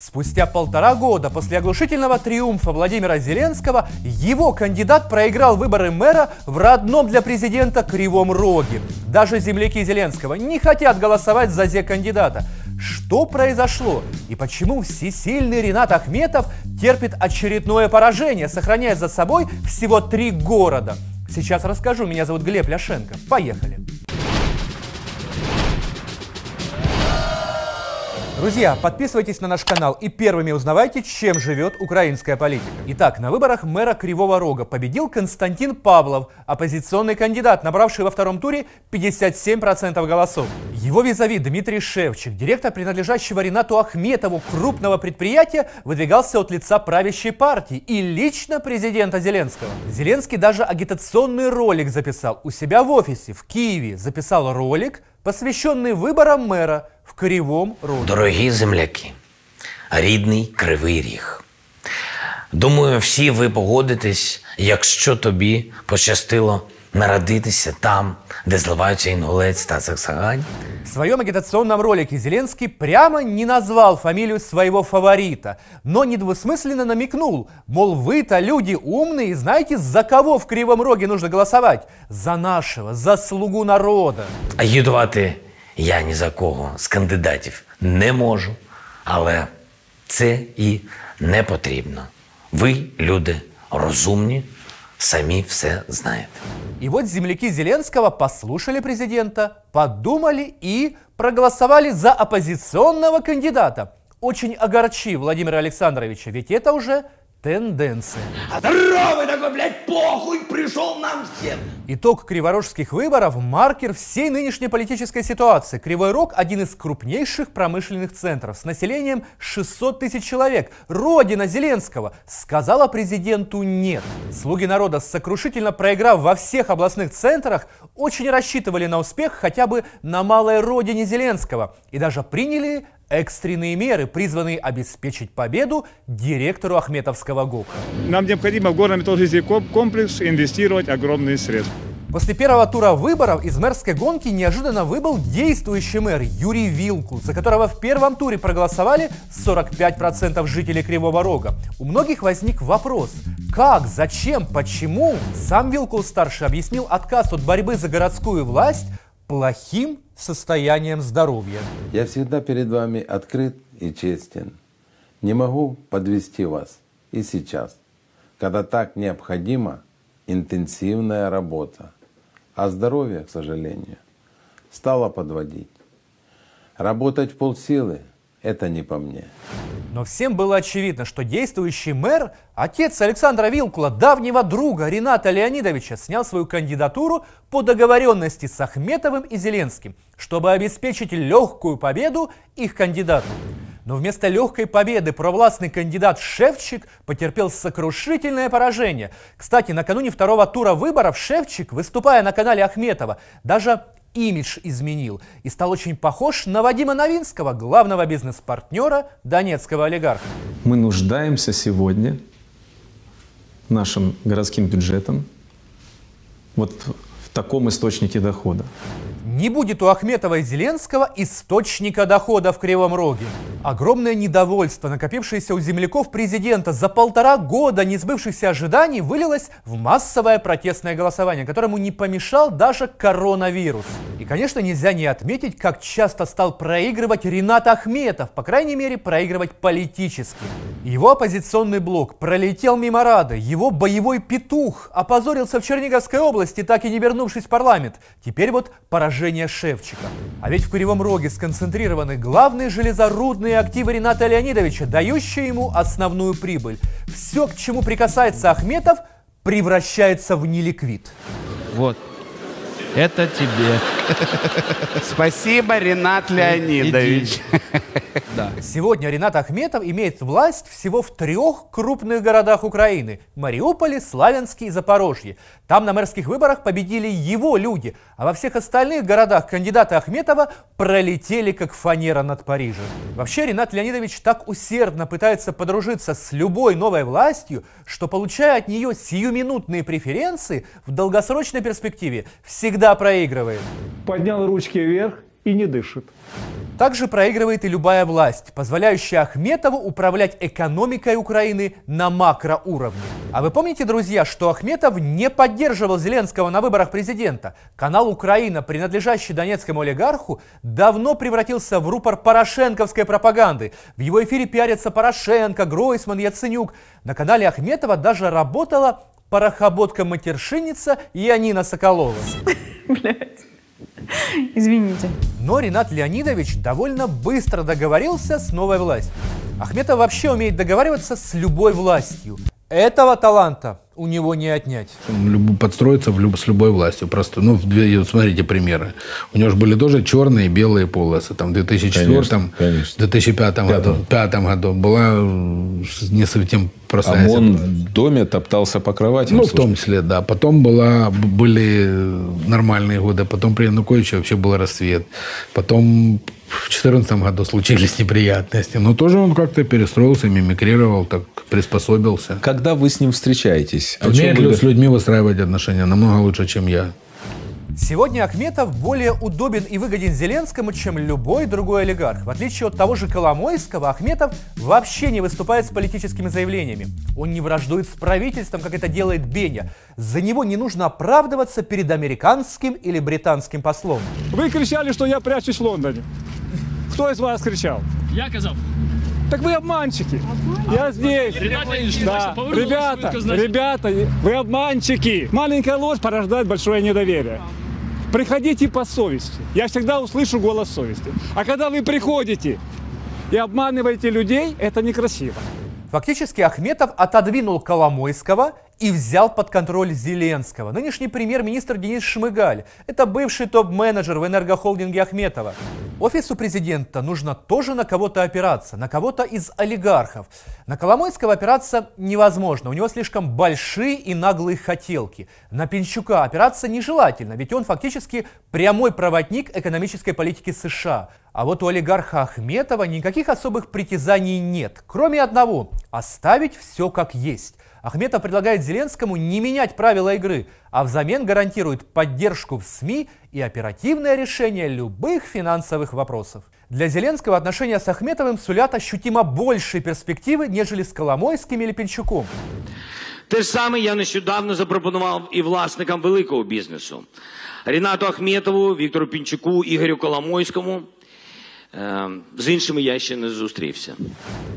Спустя полтора года после оглушительного триумфа Владимира Зеленского его кандидат проиграл выборы мэра в родном для президента Кривом Роге. Даже земляки Зеленского не хотят голосовать за зе-кандидата. Что произошло и почему всесильный Ренат Ахметов терпит очередное поражение, сохраняя за собой всего три города? Сейчас расскажу. Меня зовут Глеб Ляшенко. Поехали. Друзья, подписывайтесь на наш канал и первыми узнавайте, чем живет украинская политика. Итак, на выборах мэра Кривого Рога победил Константин Павлов, оппозиционный кандидат, набравший во втором туре 57% голосов. Его визави Дмитрий Шевчик, директор принадлежащего Ренату Ахметову крупного предприятия, выдвигался от лица правящей партии и лично президента Зеленского. Зеленский даже агитационный ролик записал у себя в офисе в Киеве. Записал ролик, посвященный выборам мэра в Кривом Роге. Дорогі земляки, рідний кривий ріг. Думаю, всі ви погодитесь, якщо тобі пощастило народитися там, де зливаються інгулець та саксагань. В своем агитационном ролике Зеленский прямо не назвал фамилию своего фаворита, но недвусмысленно намекнул, мол, вы-то люди умные и знаете, за кого в Кривом Роге нужно голосовать? За нашего, за слугу народа. Агітувати я ні за кого з кандидатів не можу, але це і не потрібно. Ви, люди розумні, самі все знаєте. И вот земляки Зеленского послушали президента, подумали и проголосовали за оппозиционного кандидата. Очень огорчив Владимира Александровича, ведь это уже тенденция. А здоровый такой, блядь, похуй пришел нам всем. Итог криворожских выборов – маркер всей нынешней политической ситуации. Кривой Рог – один из крупнейших промышленных центров с населением 600 тысяч человек. Родина Зеленского сказала президенту «нет». Слуги народа, сокрушительно проиграв во всех областных центрах, очень рассчитывали на успех хотя бы на малой родине Зеленского и даже приняли экстренные меры, призванные обеспечить победу директору Ахметовского ГОКа. Нам необходимо в горно-металлургический ком- комплекс инвестировать огромные средства. После первого тура выборов из мэрской гонки неожиданно выбыл действующий мэр Юрий Вилкул, за которого в первом туре проголосовали 45% жителей Кривого Рога. У многих возник вопрос, как, зачем, почему? Сам Вилкул-старший объяснил отказ от борьбы за городскую власть плохим состоянием здоровья. Я всегда перед вами открыт и честен. Не могу подвести вас и сейчас, когда так необходима интенсивная работа. А здоровье, к сожалению, стало подводить. Работать в полсилы – это не по мне. Но всем было очевидно, что действующий мэр, отец Александра Вилкула, давнего друга Рената Леонидовича, снял свою кандидатуру по договоренности с Ахметовым и Зеленским, чтобы обеспечить легкую победу их кандидату. Но вместо легкой победы провластный кандидат Шевчик потерпел сокрушительное поражение. Кстати, накануне второго тура выборов Шевчик, выступая на канале Ахметова, даже имидж изменил и стал очень похож на Вадима Новинского, главного бизнес-партнера донецкого олигарха. Мы нуждаемся сегодня нашим городским бюджетом вот таком источнике дохода. Не будет у Ахметова и Зеленского источника дохода в Кривом Роге. Огромное недовольство, накопившееся у земляков президента за полтора года несбывшихся ожиданий, вылилось в массовое протестное голосование, которому не помешал даже коронавирус. И, конечно, нельзя не отметить, как часто стал проигрывать Ренат Ахметов, по крайней мере, проигрывать политически. Его оппозиционный блок пролетел мимо Рады, его боевой петух опозорился в Черниговской области, так и не вернувшись в парламент. Теперь вот поражение Шевчика. А ведь в Кривом Роге сконцентрированы главные железорудные активы Рената Леонидовича, дающие ему основную прибыль. Все, к чему прикасается Ахметов, превращается в неликвид. Вот. Это тебе. Спасибо, Ренат Леонидович. Да. Сегодня Ренат Ахметов имеет власть всего в трех крупных городах Украины – Мариуполе, Славянске и Запорожье. Там на мэрских выборах победили его люди, а во всех остальных городах кандидаты Ахметова пролетели как фанера над Парижем. Вообще Ренат Леонидович так усердно пытается подружиться с любой новой властью, что получая от нее сиюминутные преференции, в долгосрочной перспективе всегда проигрывает. Поднял ручки вверх и не дышит. Также проигрывает и любая власть, позволяющая Ахметову управлять экономикой Украины на макроуровне. А вы помните, друзья, что Ахметов не поддерживал Зеленского на выборах президента? Канал «Украина», принадлежащий донецкому олигарху, давно превратился в рупор порошенковской пропаганды. В его эфире пиарятся Порошенко, Гройсман, Яценюк. На канале Ахметова даже работала порохоботка-матершинница Янина Соколова. Блядь. Извините. Но Ренат Леонидович довольно быстро договорился с новой властью. Ахметов вообще умеет договариваться с любой властью. Этого таланта у него не отнять. Подстроиться в люб- с любой властью. Просто, ну, две- вот смотрите примеры. У него же были тоже черные и белые полосы. Там в 2004, Конечно, конечно. 2005 году, пятом году была э, не совсем ОМОН ситуация. в доме топтался по кровати. Ну, в том числе, да. Потом была, были нормальные годы. Потом при Януковиче вообще был рассвет. Потом в 2014 году случились неприятности. Но тоже он как-то перестроился, мимикрировал, так приспособился. Когда вы с ним встречаетесь? Умеет ли с людьми выстраивать отношения намного лучше, чем я. Сегодня Ахметов более удобен и выгоден Зеленскому, чем любой другой олигарх. В отличие от того же Коломойского, Ахметов вообще не выступает с политическими заявлениями. Он не враждует с правительством, как это делает Беня. За него не нужно оправдываться перед американским или британским послом. Вы кричали, что я прячусь в Лондоне. Кто из вас кричал? Я казав. Так вы обманщики. Я здесь. Да. Ребята, ребята, вы обманщики. Маленькая ложь порождает большое недоверие. Приходите по совести. Я всегда услышу голос совести. А когда вы приходите и обманываете людей, это некрасиво. Фактически Ахметов отодвинул Коломойского и взял под контроль Зеленского. Нынешний премьер-министр Денис Шмыгаль – это бывший топ-менеджер в энергохолдинге Ахметова. Офису президента нужно тоже на кого-то опираться, на кого-то из олигархов. На Коломойского опираться невозможно, у него слишком большие и наглые хотелки. На Пинчука опираться нежелательно, ведь он фактически прямой проводник экономической политики США. А вот у олигарха Ахметова никаких особых притязаний нет, кроме одного – оставить все как есть. Ахметов предлагает Зеленскому не менять правила игры, а взамен гарантирует поддержку в СМИ и оперативное решение любых финансовых вопросов. Для Зеленского отношения с Ахметовым сулят ощутимо большие перспективы, нежели с Коломойским или Пинчуком. Те ж саме я нещодавно запропонував і власникам великого бізнесу. Рінату Ахметову, Віктору Пінчуку, Ігорю Коломойському. З іншими я ще не зустрівся.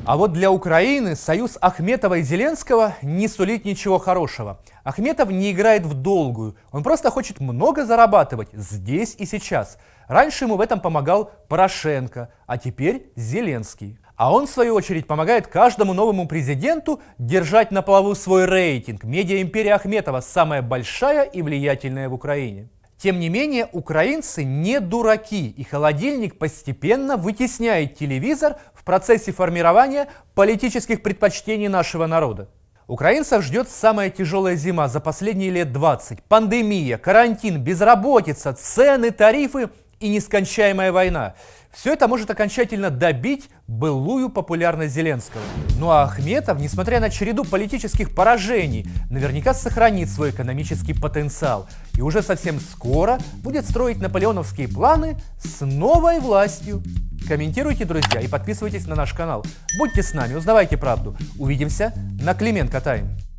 А вот для Украины союз Ахметова и Зеленского не сулит ничего хорошего. Ахметов не играет в долгую, он просто хочет много зарабатывать здесь и сейчас. Раньше ему в этом помогал Порошенко, а теперь Зеленский. А он, в свою очередь, помогает каждому новому президенту держать на плаву свой рейтинг. Медиа-империя Ахметова самая большая и влиятельная в Украине. Тем не менее, украинцы не дураки, и холодильник постепенно вытесняет телевизор в процессе формирования политических предпочтений нашего народа. Украинцев ждет самая тяжелая зима за последние лет 20. Пандемия, карантин, безработица, цены, тарифы и нескончаемая война. Все это может окончательно добить былую популярность Зеленского. Ну а Ахметов, несмотря на череду политических поражений, наверняка сохранит свой экономический потенциал. И уже совсем скоро будет строить наполеоновские планы с новой властью. Комментируйте, друзья, и подписывайтесь на наш канал. Будьте с нами, узнавайте правду. Увидимся на Клименко Тайм.